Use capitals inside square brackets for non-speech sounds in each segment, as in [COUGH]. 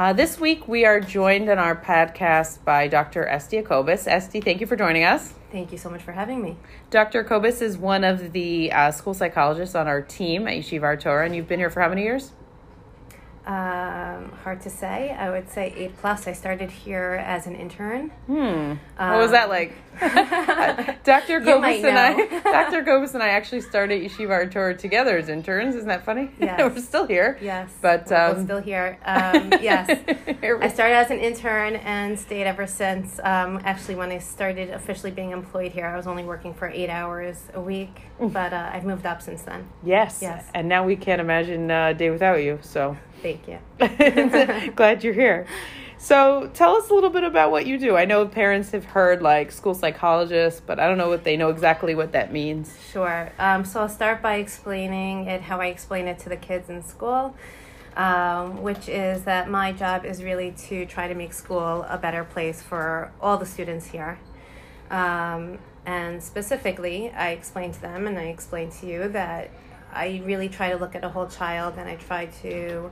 Uh, this week we are joined in our podcast by Dr. Estee Acobas. Estee, thank you for joining us. Thank you so much for having me. Dr. Acobas is one of the uh, school psychologists on our team at Yeshiva Torah, and you've been here for how many years? Um, hard to say. I would say eight plus. I started here as an intern. Hmm. What was that Um, like? [LAUGHS] Dr. Might and I. [LAUGHS] Dr. Kobus and I actually started Yeshiva Torah together as interns. Isn't that funny? [LAUGHS] Yes. We're still here. Yes, But, we're um, still here. Um, yes, I started as an intern and stayed ever since. Um, actually, when I started officially being employed here, I was only working for eight hours a week, but uh, I've moved up since then. yes. Yes. And now we can't imagine a day without you. So Thank you. [LAUGHS] [LAUGHS] glad you're here. So tell us a little bit about what you do. I know parents have heard like school psychologists, but I don't know what they know exactly what that means. Sure. Um, so I'll start by explaining it how I explain it to the kids in school, um, which is that my job is really to try to make school a better place for all the students here. Um, and specifically, I explain to them and I explain to you that I really try to look at a whole child and I try to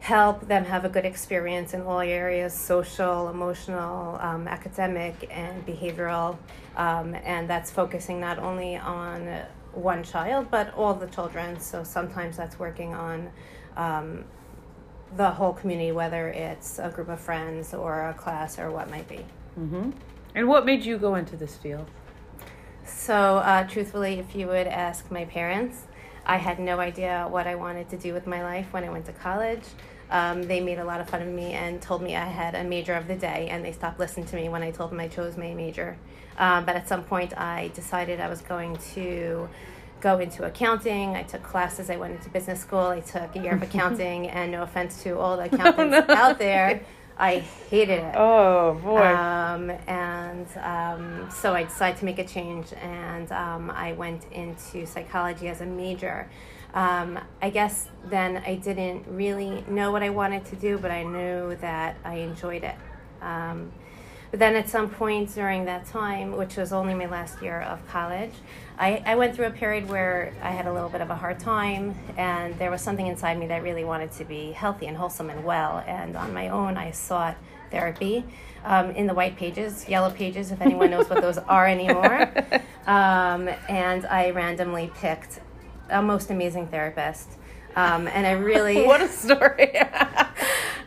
help them have a good experience in all areas social, emotional, um, academic, and behavioral. Um, and that's focusing not only on one child, but all the children. So sometimes that's working on um, the whole community, whether it's a group of friends or a class or what might be. hmm And what made you go into this field? So, uh, truthfully, if you would ask my parents, I had no idea what I wanted to do with my life when I went to college. Um, they made a lot of fun of me and told me I had a major of the day, and they stopped listening to me when I told them I chose my major. Um, but at some point, I decided I was going to go into accounting. I took classes. I went into business school. I took a year of [LAUGHS] accounting, and no offense to all the [LAUGHS] accountants no. out there, I hated it. Oh boy. Um, and um, so I decided to make a change, and um, I went into psychology as a major. Um, I guess then I didn't really know what I wanted to do, but I knew that I enjoyed it. But then at some point during that time, which was only my last year of college, I, I went through a period where I had a little bit of a hard time, and there was something inside me that really wanted to be healthy and wholesome and well. And on my own, I sought therapy um, in the white pages, yellow pages, if anyone knows what those are anymore. [LAUGHS] Um, and I randomly picked a most amazing therapist. Um, and I really. [LAUGHS] what a story. [LAUGHS]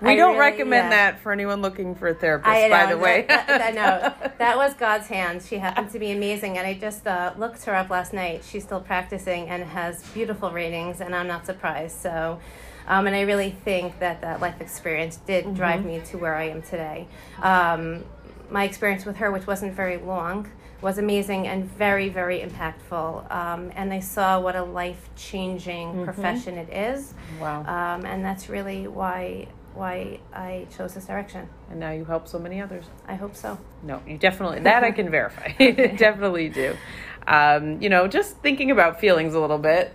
we I don't really- recommend yeah. that for anyone looking for a therapist, I by know, the way. That, that, no, [LAUGHS] that was God's hand. She happened to be amazing, and I just uh, looked her up last night. She's still practicing and has beautiful ratings, and I'm not surprised. So, um, and I really think that that life experience did drive me to where I am today. Um, my experience with her, which wasn't very long, was amazing and very, very impactful. Um, and I saw what a life changing profession it is. wow. Um, and that's really why why I chose this direction. and now you help so many others. I hope so. No, you definitely that I can verify. [LAUGHS] definitely do. Um, you know, just thinking about feelings a little bit.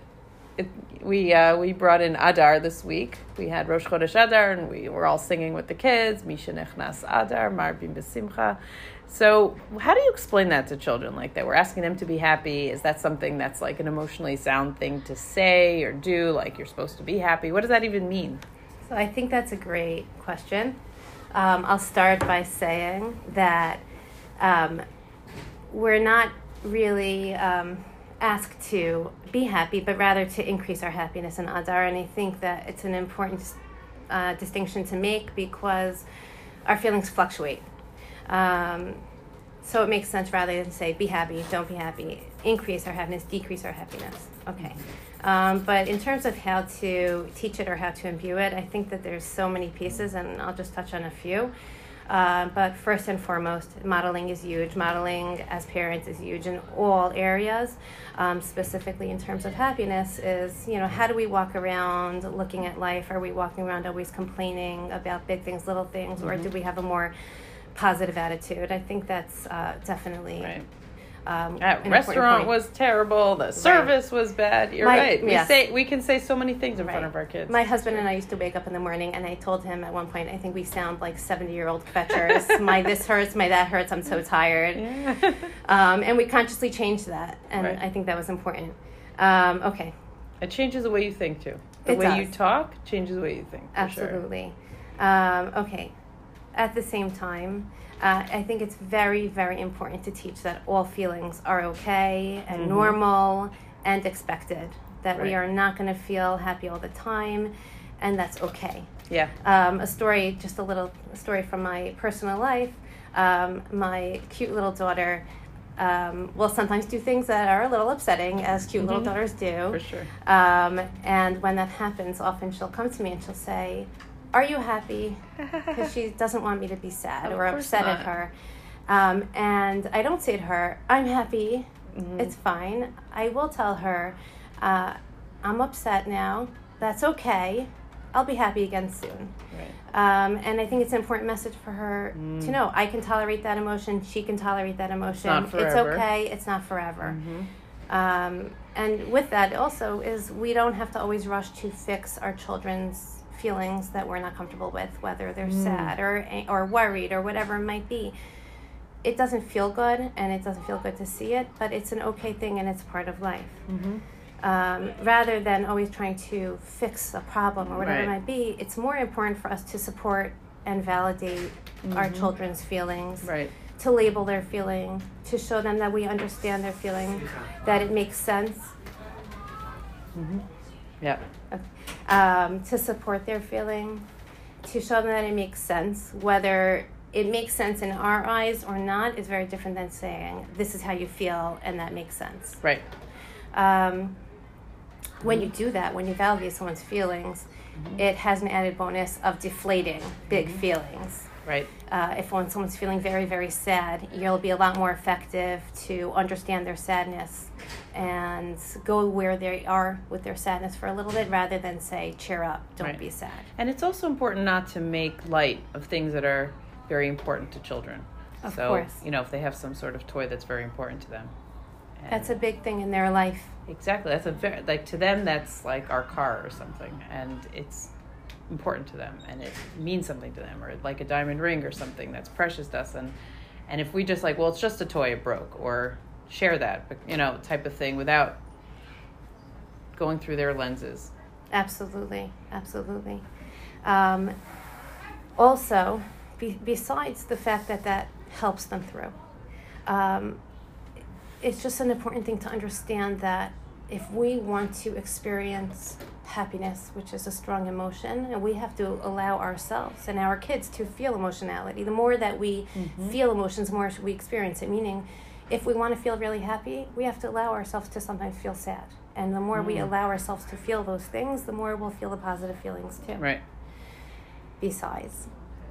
It, we uh, we brought in Adar this week. We had Rosh Chodesh Adar, and we were all singing with the kids. Mishenichnas Adar, Marbim Besimcha. So, how do you explain that to children like that? We're asking them to be happy. Is that something that's like an emotionally sound thing to say or do? Like you're supposed to be happy. What does that even mean? So I think that's a great question. Um, I'll start by saying that um, we're not really um, asked to be happy, but rather to increase our happiness in Adar. And I think that it's an important uh, distinction to make because our feelings fluctuate. Um, so it makes sense rather than say be happy, don't be happy, increase our happiness, decrease our happiness. Okay. Um, but in terms of how to teach it or how to imbue it, I think that there's so many pieces, and I'll just touch on a few. Uh, but first and foremost, modeling is huge. Modeling as parents is huge in all areas. Um, specifically in terms of happiness, is you know how do we walk around looking at life? Are we walking around always complaining about big things, little things, or do we have a more positive attitude? I think that's uh, definitely Right. Um, That restaurant was terrible. The service was bad. You're My- right. We yes. say we can say so many things in front of our kids. My husband and I used to wake up in the morning, and I told him at one point, I think we sound like 70 year old fetchers. [LAUGHS] my this hurts, my that hurts, I'm so tired. yeah. [LAUGHS] Um, and we consciously changed that, and Right. I think that was important. Um, okay, It changes the way you think too. The It way you talk changes the way you think. For Sure. absolutely. Um, okay. At the same time, uh, I think it's very, very important to teach that all feelings are okay and Mhm. normal and expected. That we are not going to feel happy all the time, and that's okay. Yeah. Um, a story, just a little story from my personal life. Um, my cute little daughter um, will sometimes do things that are a little upsetting, as cute little Mhm. daughters do. For sure. Um, and when that happens, often she'll come to me and she'll say, Are you happy? [LAUGHS] Because she doesn't want me to be sad or upset at her. Um, and I don't say to her, I'm happy. Mhm. It's fine. I will tell her, uh, I'm upset now. That's okay. I'll be happy again soon. Right. Um, and I think it's an important message for her Mm. to know. I can tolerate that emotion. She can tolerate that emotion. not forever. okay. It's not forever. Mhm. Um, and with that, also, is we don't have to always rush to fix our children's feelings that we're not comfortable with, whether they're Mm. sad or or worried or whatever it might be. It doesn't feel good, and it doesn't feel good to see it, but it's an okay thing, and it's part of life. Mhm. Um, rather than always trying to fix a problem or whatever it might be, it's more important for us to support and validate our Mhm. children's feelings Right. to label their feeling, to show them that we understand their feeling, that it makes sense, Mhm. Yeah. Um, to support their feeling, to show them that it makes sense. Whether it makes sense in our eyes or not is very different than saying, this is how you feel and that makes sense. Right. Um, when you do that, when you validate someone's feelings, Mm-hmm. it has an added bonus of deflating big feelings. Right. uh, if when someone's feeling very very sad you'll be a lot more effective to understand their sadness and go where they are with their sadness for a little bit rather than say cheer up don't Right. be sad And it's also important not to make light of things that are very important to children. Of so, course. you know, if they have some sort of toy that's very important to them. And- that's a big thing in their life Exactly. That's a very like to them that's like our car or something, and it's important to them, and it means something to them, or like a diamond ring or something that's precious to us, and and if we just like, well, it's just a toy, it broke, or share that, you know, type of thing without going through their lenses. absolutely absolutely um, also be, besides the fact that that helps them through um, it's just an important thing to understand that if we want to experience happiness, which is a strong emotion, and we have to allow ourselves and our kids to feel emotionality. The more that we Mhm. feel emotions, the more we experience it. Meaning, if we want to feel really happy, we have to allow ourselves to sometimes feel sad. And the more we Mm. allow ourselves to feel those things, the more we'll feel the positive feelings too Right. besides.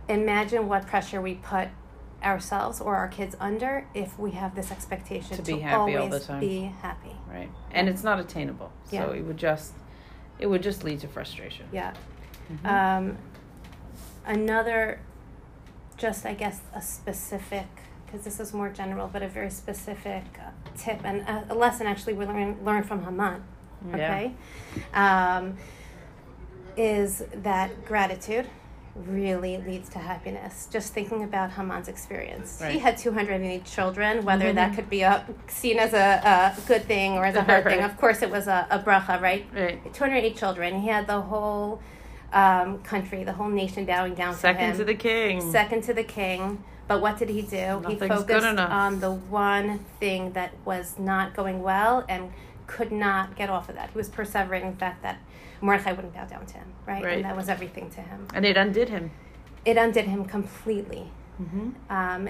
Imagine what pressure we put ourselves or our kids under if we have this expectation To be happy all the always time. be happy. Right. And it's not attainable, so Yeah. it would just it would just lead to frustration. Yeah. Mhm. Um, another, just I guess a specific, because this is more general, but a very specific uh, tip and a, a lesson actually we learn learn from Haman. Yeah. Okay, um, is that gratitude really leads to happiness. Just thinking about Haman's experience, he had 208 children. Whether Mhm. that could be a, seen as a, a good thing or as a hard thing, [LAUGHS] of course it was a, a bracha, right? Right. 208 children. He had the whole um, country, the whole nation bowing down to Second him. to the king. Second to the king. But what did he do? he Nothing's good focused on the one thing that was not going well and could not get off of that. He was persevering in the fact that Mordechai wouldn't bow down to him, right? Right. And that was everything to him. and it undid him. It undid him completely Mm-hmm. um,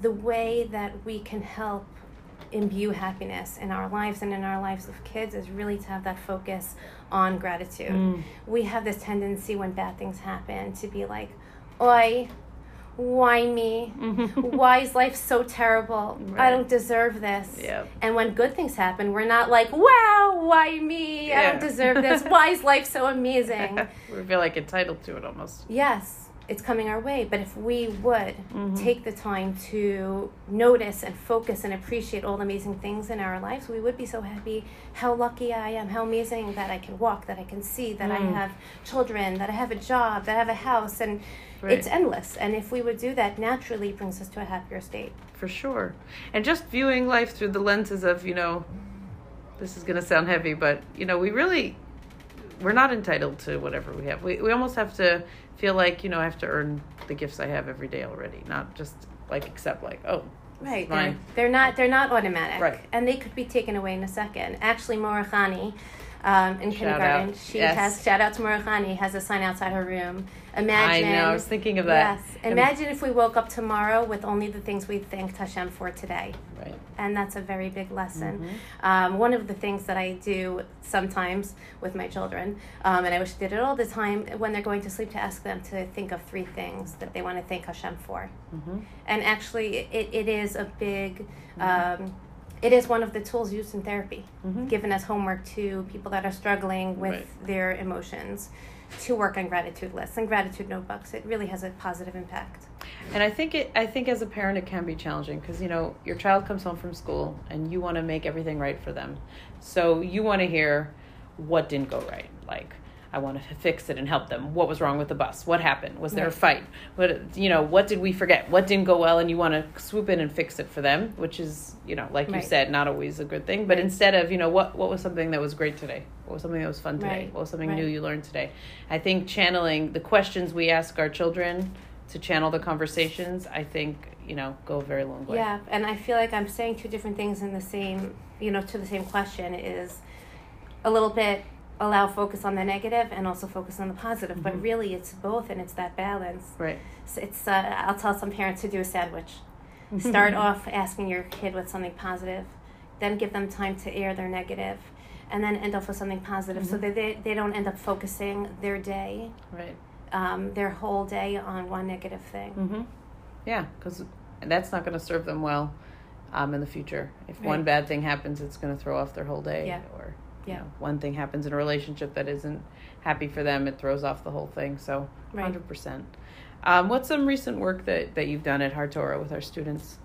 the way that we can help imbue happiness in our lives and in our lives of kids is really to have that focus on gratitude. Mm. We have this tendency when bad things happen to be like, oi, why me? [LAUGHS] why is life so terrible? I don't deserve this. Yeah. And when good things happen, we're not like, wow, why me? I don't deserve this. why is life so [LAUGHS] amazing? we feel like entitled to it almost. Yes, it's coming our way. But if we would Mhm. take the time to notice and focus and appreciate all the amazing things in our lives, we would be so happy. How lucky I am, how amazing that I can walk, that I can see, that I Mm. have children, that I have a job, that I have a house, and Right. it's endless. And if we would do that, naturally brings us to a happier state. for sure. And just viewing life through the lenses of, you know, this is going to sound heavy, but, you know, we really, we're not entitled to whatever we have. We we almost have to feel like you know I have to earn the gifts I have every day already, not just like accept like oh Right. They're, they're not they're not automatic. Right. And they could be taken away in a second. Actually Morahani um, in Shout kindergarten, out. she Yes. has shout out to Morahani, has a sign outside her room. Imagine I know I was thinking of that. Yes. Imagine if we woke up tomorrow with only the things we thanked Hashem for today. right. And that's a very big lesson. Mhm. Um, one of the things that I do sometimes with my children, um, and I wish I did it all the time, when they're going to sleep, to ask them to think of three things that they want to thank Hashem for. Mhm. And actually, it, it is a big, Mm-hmm. It is one of the tools used in therapy, Mhm. given as homework to people that are struggling with Right. their emotions, to work on gratitude lists and gratitude notebooks. It really has a positive impact. And I think it. I think as a parent, it can be challenging because you know your child comes home from school and you want to make everything right for them. So you want to hear what didn't go right. Like I want to fix it and help them. What was wrong with the bus? What happened? Was there a fight? What you know? What did we forget? What didn't go well? And you want to swoop in and fix it for them, which is you know, like you Right. said, not always a good thing. But Right. instead of you know, what what was something that was great today? What was something that was fun today? Right. What was something new you learned today? I think channeling the questions we ask our children to channel the conversations, I think, you know, go a very long way. Yeah, and I feel like I'm saying two different things in the same, you know, to the same question is a little bit allow focus on the negative and also focus on the positive, Mhm. but really it's both and it's that balance. Right. It's, it's uh, I'll tell some parents to do a sandwich. [LAUGHS] Start off asking your kid with something positive, then give them time to air their negative, and then end off with something positive so Mhm. that they, they don't end up focusing their day, Right. um, their whole day on one negative thing. Mm-hmm. Yeah, because that's not going to serve them well um, in the future. If one bad thing happens, it's going to throw off their whole day. Yeah. Or, you Yeah. know, one thing happens in a relationship that isn't happy for them, it throws off the whole thing. So, Right. 100%. Um, what's some recent work that, that you've done at Hard Torah with our students?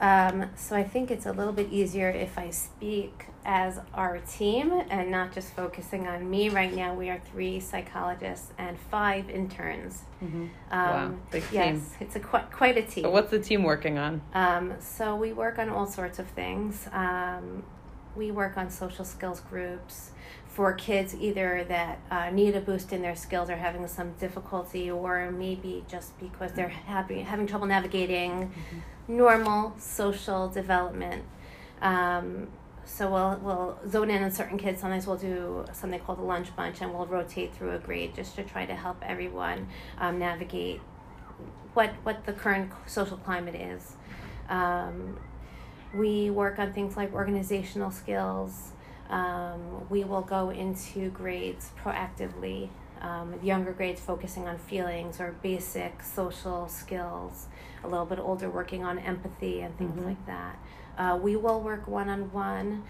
Um, so I think it's a little bit easier if I speak as our team and not just focusing on me. Right now, we are three psychologists and five interns. Mm-hmm. Um, wow, big yes, team. it's a quite quite a team. So, what's the team working on? Um, so we work on all sorts of things. Um, we work on social skills groups for kids either that uh, need a boost in their skills or having some difficulty, or maybe just because they're having having trouble navigating normal social development. Um, so we'll we'll zone in on certain kids. Sometimes we'll do something called a lunch bunch, and we'll rotate through a grade just to try to help everyone um, navigate what what the current social climate is. Um, we work on things like organizational skills. Um, we will go into grades proactively. Um, younger grades focusing on feelings or basic social skills. A little bit older working on empathy and things Mhm. like that. Uh, we will work one on one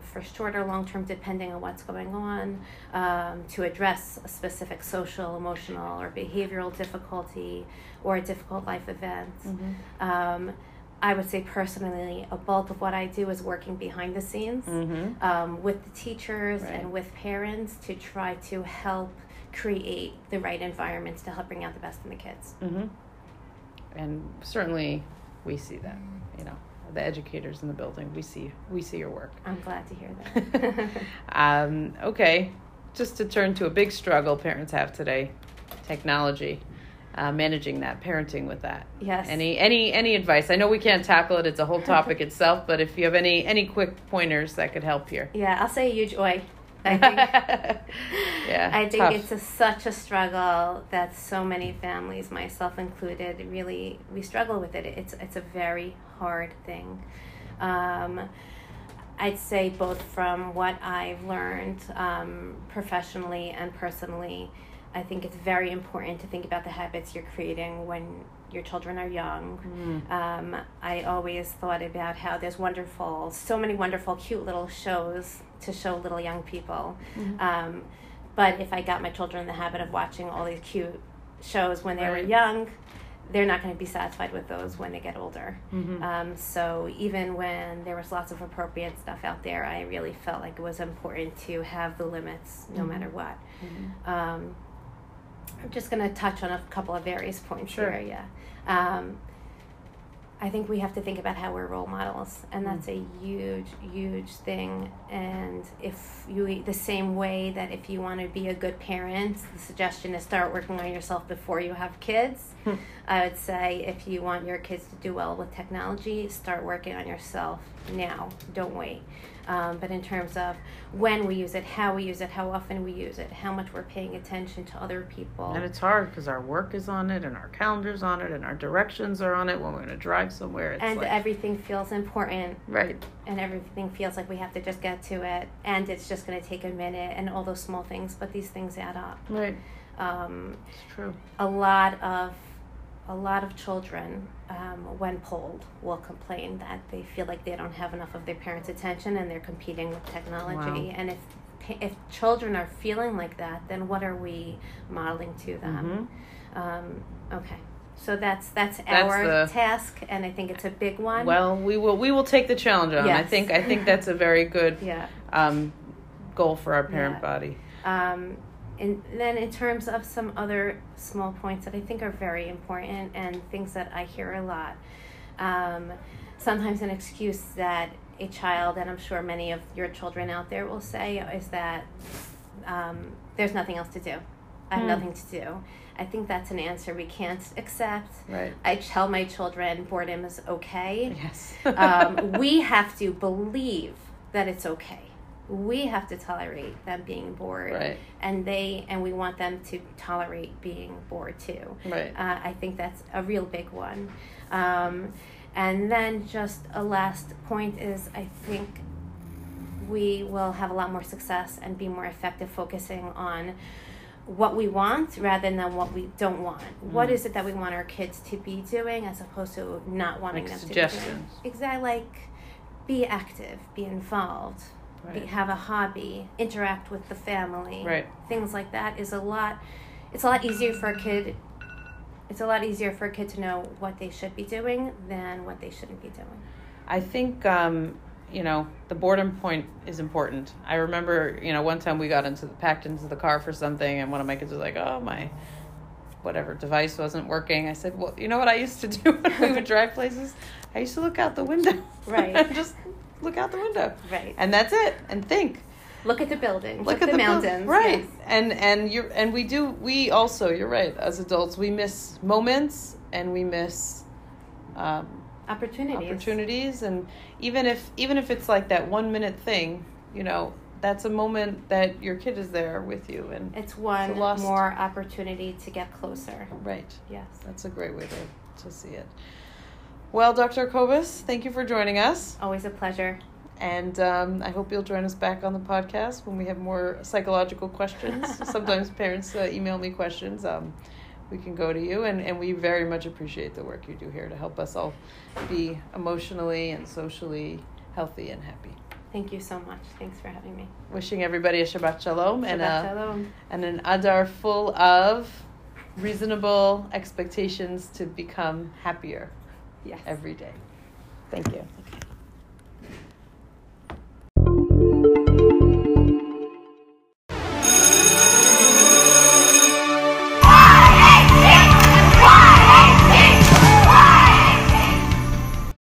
for short or long term, depending on what's going on, um, to address a specific social, emotional, or behavioral difficulty or a difficult life event. Um, I would say personally, a bulk of what I do is working behind the scenes Mm-hmm. um, with the teachers Right. and with parents to try to help create the right environments to help bring out the best in the kids. Mm-hmm. And certainly, we see that. You know, the educators in the building, we see we see your work. I'm glad to hear that. [LAUGHS] [LAUGHS] Um, okay, just to turn to a big struggle parents have today, technology, uh, managing that, parenting with that. yes. Any any any advice? I know we can't tackle it; it's a whole topic [LAUGHS] itself. But if you have any any quick pointers that could help here. yeah, I'll say a huge oi. I [LAUGHS] think. yeah, I think tough. it's a, such a struggle that so many families, myself included, really we struggle with it. It's it's a very hard thing. Um, I'd say both from what I've learned um, professionally and personally, I think it's very important to think about the habits you're creating when your children are young. Mm. Um, I always thought about how there's wonderful, so many wonderful, cute little shows to show little young people. Mhm. Um, but if I got my children in the habit of watching all these cute shows when they were young, they're not going to be satisfied with those when they get older. Mhm. Um, so even when there was lots of appropriate stuff out there, I really felt like it was important to have the limits no Mhm. matter what. Mhm. Um, I'm just going to touch on a couple of various points Sure. here. Yeah. Um, I think we have to think about how we're role models, and that's a huge, huge thing. And if you, the same way that if you want to be a good parent, the suggestion is start working on yourself before you have kids. Hmm. [LAUGHS] I would say if you want your kids to do well with technology, start working on yourself now. Don't wait. Um, but in terms of when we use it, how we use it, how often we use it, how much we're paying attention to other people. And it's hard because our work is on it, and our calendar's on it, and our directions are on it when we're going to drive somewhere. It's and like, everything feels important right, and everything feels like we have to just get to it and it's just going to take a minute and all those small things but these things add up right, um, it's true. a lot of a lot of children um, when polled will complain that they feel like they don't have enough of their parents attention and they're competing with technology Wow. and if if children are feeling like that then what are we modeling to them um, okay so that's that's, Mm-hmm. That's our the- task and i think it's a big one Well, we will we will take the challenge on. I think I think that's a very good [LAUGHS] yeah um, goal for our parent Yeah. body. Um, and then in terms of some other small points that I think are very important and things that I hear a lot, um, sometimes an excuse that a child, and I'm sure many of your children out there will say, is that um, there's nothing else to do. I have Hmm. nothing to do. I think that's an answer we can't accept. Right. I tell my children boredom is okay Yes. um, [LAUGHS] we have to believe that it's okay. We have to tolerate them being bored, Right. and they and we want them to tolerate being bored too. right. Uh, I think that's a real big one. Um, and then just a last point is I think we will have a lot more success and be more effective focusing on what we want rather than what we don't want. What Mm. is it that we want our kids to be doing as opposed to not wanting Like them to be doing? suggestions. Exactly. Like be active, be involved, be, have a hobby, interact with the family. Right. Things like that is a lot. It's a lot easier for a kid. It's a lot easier for a kid to know what they should be doing than what they shouldn't be doing. I think um, you know the boredom point is important. I remember you know one time we got into the packed into the car for something, and one of my kids was like, "Oh my." Whatever device wasn't working. I said, "Well, you know what I used to do [LAUGHS] when we would drive places? I used to look out the window, Right. [LAUGHS] Just look out the window, Right. and that's it. And think. Look at the buildings. Look, look at the, buil- mountains. right yes. and and you're and we do we also you're right as adults we miss moments and we miss um, Opportunities. opportunities and even if even if it's like that one minute thing you know that's a moment that your kid is there with you and It's one lost- more opportunity to get closer. right Yes. that's a great way to, to see it well dr kobus thank you for joining us Always a pleasure. And um, I hope you'll join us back on the podcast when we have more psychological questions. [LAUGHS] Sometimes parents uh, email me questions. Um, we can go to you, and, and we very much appreciate the work you do here to help us all be emotionally and socially healthy and happy. Thank you so much. Thanks for having me. Wishing everybody a Shabbat Shalom, and, a, shalom. and an Adar full of reasonable expectations to become happier Yes. every day. Thank you. Okay.